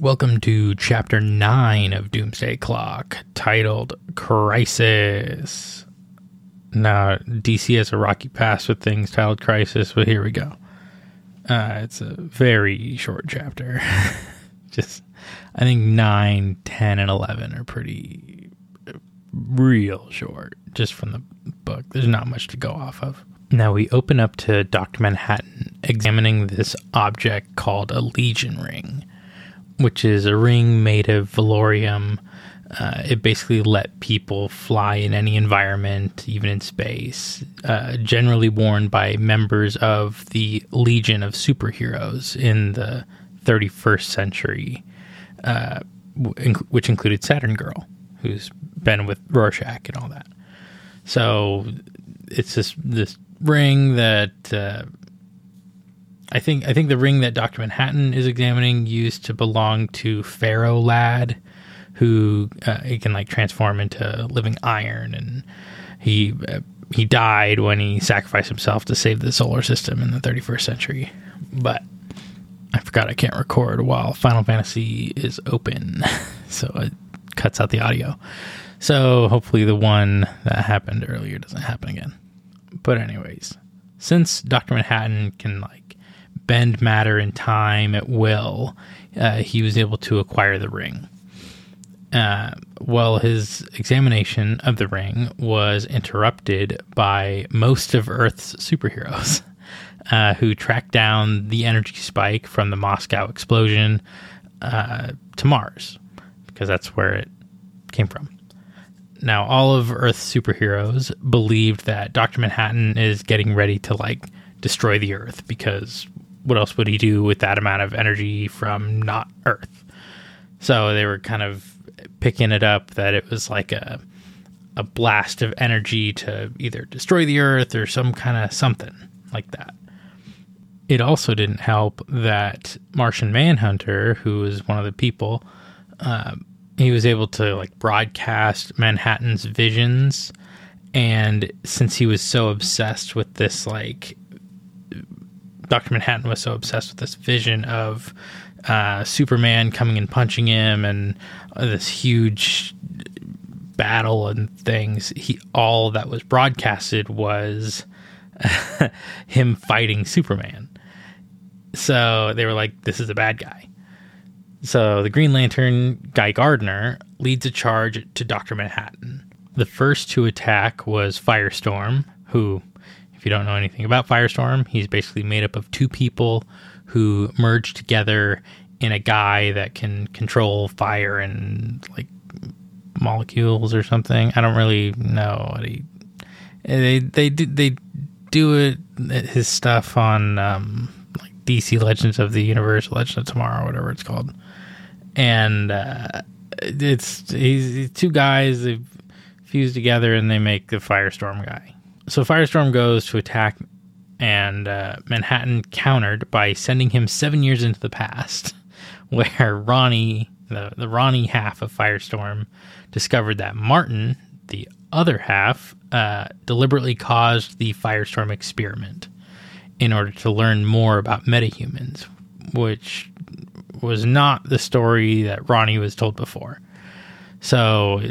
Welcome to Chapter 9 of Doomsday Clock, titled Crisis. Now, DC has a rocky past with things titled Crisis, but here we go. Uh, it's a very short chapter. Just, I think 9, 10, and 11 are pretty real short, just from the book. There's not much to go off of. Now we open up to Dr. Manhattan examining this object called a Legion Ring which is a ring made of valorium. Uh, it basically let people fly in any environment, even in space. Uh, generally worn by members of the Legion of Superheroes in the 31st century, uh, which included Saturn Girl, who's been with Rorschach and all that. So it's this this ring that uh, I think I think the ring that Doctor Manhattan is examining used to belong to Ferro Lad, who uh, can like transform into living iron, and he uh, he died when he sacrificed himself to save the solar system in the 31st century. But I forgot I can't record while Final Fantasy is open, so it cuts out the audio. So hopefully the one that happened earlier doesn't happen again. But anyways, since Doctor Manhattan can like bend matter and time at will, uh, he was able to acquire the ring. Uh, well, his examination of the ring was interrupted by most of Earth's superheroes, uh, who tracked down the energy spike from the Moscow explosion uh, to Mars, because that's where it came from. Now, all of Earth's superheroes believed that Dr. Manhattan is getting ready to like destroy the Earth because what else would he do with that amount of energy from not Earth? So they were kind of picking it up that it was like a a blast of energy to either destroy the Earth or some kind of something like that. It also didn't help that Martian Manhunter, who was one of the people, uh, he was able to like broadcast Manhattan's visions, and since he was so obsessed with this like Dr. Manhattan was so obsessed with this vision of uh, Superman coming and punching him and uh, this huge battle and things. He all that was broadcasted was him fighting Superman. So they were like, "This is a bad guy." So the Green Lantern, Guy Gardner, leads a charge to Doctor Manhattan. The first to attack was Firestorm, who if you don't know anything about Firestorm, he's basically made up of two people who merge together in a guy that can control fire and like molecules or something. I don't really know what he. They they do they do it his stuff on um, like DC Legends of the Universe, Legend of Tomorrow, whatever it's called, and uh, it's he's two guys they fuse together and they make the Firestorm guy so Firestorm goes to attack, and uh, Manhattan countered by sending him seven years into the past, where Ronnie, the, the Ronnie half of Firestorm, discovered that Martin, the other half, uh, deliberately caused the Firestorm experiment in order to learn more about metahumans, which was not the story that Ronnie was told before. So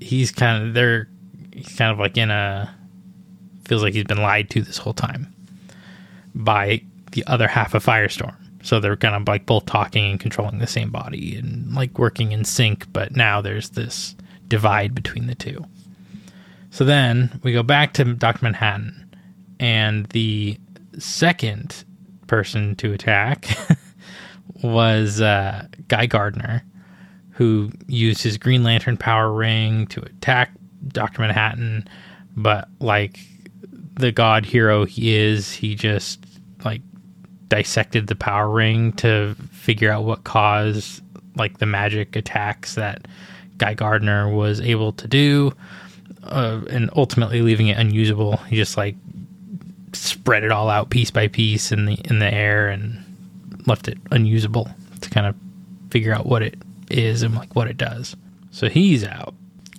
he's kind of they're he's kind of like in a feels like he's been lied to this whole time by the other half of Firestorm. So they're kind of like both talking and controlling the same body and like working in sync, but now there's this divide between the two. So then we go back to Dr. Manhattan, and the second person to attack was uh, Guy Gardner, who used his Green Lantern power ring to attack Dr. Manhattan, but like the god hero he is, he just like dissected the power ring to figure out what caused like the magic attacks that Guy Gardner was able to do, uh, and ultimately leaving it unusable. He just like spread it all out piece by piece in the in the air and left it unusable to kind of figure out what it is and like what it does. So he's out.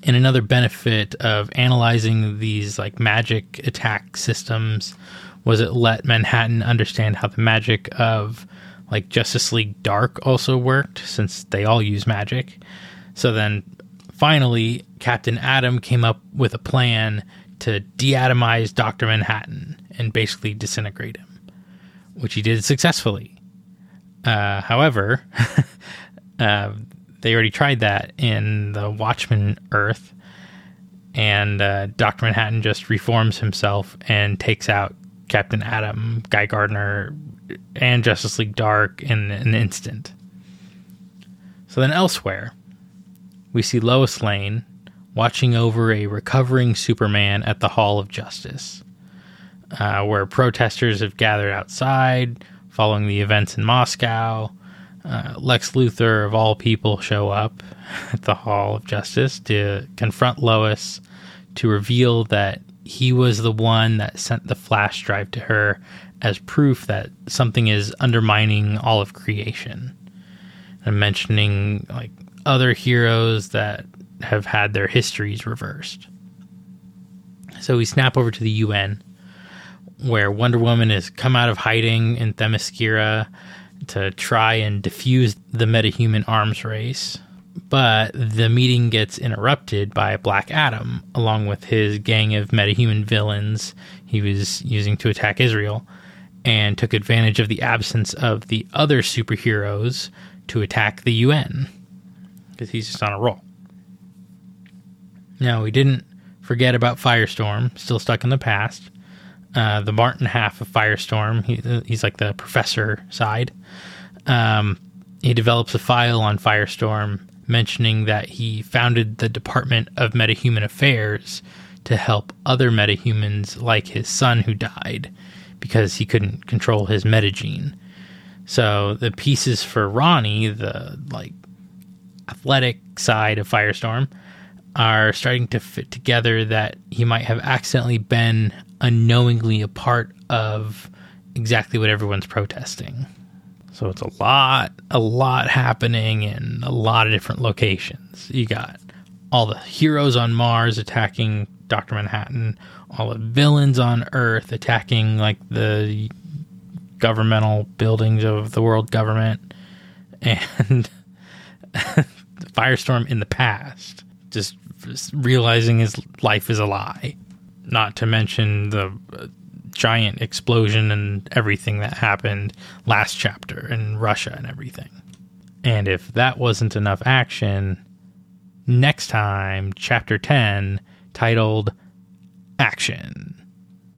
And another benefit of analyzing these like magic attack systems was it let Manhattan understand how the magic of like Justice League Dark also worked since they all use magic. So then finally, Captain Atom came up with a plan to deatomize Dr. Manhattan and basically disintegrate him, which he did successfully. Uh, however, uh, they already tried that in the Watchmen Earth, and uh, Dr. Manhattan just reforms himself and takes out Captain Atom, Guy Gardner, and Justice League Dark in an instant. So then elsewhere, we see Lois Lane watching over a recovering Superman at the Hall of Justice, uh, where protesters have gathered outside following the events in Moscow. Uh, Lex Luthor, of all people, show up at the Hall of Justice to confront Lois to reveal that he was the one that sent the flash drive to her as proof that something is undermining all of creation. And mentioning like other heroes that have had their histories reversed. So we snap over to the UN, where Wonder Woman has come out of hiding in Themyscira to try and defuse the metahuman arms race. But the meeting gets interrupted by Black Adam, along with his gang of metahuman villains he was using to attack Israel, and took advantage of the absence of the other superheroes to attack the UN because he's just on a roll. Now, we didn't forget about Firestorm, still stuck in the past. Uh, the Martin half of Firestorm, he, he's like the professor side. Um, he develops a file on Firestorm mentioning that he founded the Department of Metahuman Affairs to help other metahumans like his son who died because he couldn't control his metagene. So the pieces for Ronnie, the like athletic side of Firestorm, are starting to fit together that he might have accidentally been unknowingly a part of exactly what everyone's protesting. So it's a lot, a lot happening in a lot of different locations. You got all the heroes on Mars attacking Dr. Manhattan, all the villains on Earth attacking like the governmental buildings of the world government, and Firestorm in the past, just realizing his life is a lie. Not to mention the uh, giant explosion and everything that happened last chapter in Russia and everything. And if that wasn't enough action, next time, chapter 10, titled Action.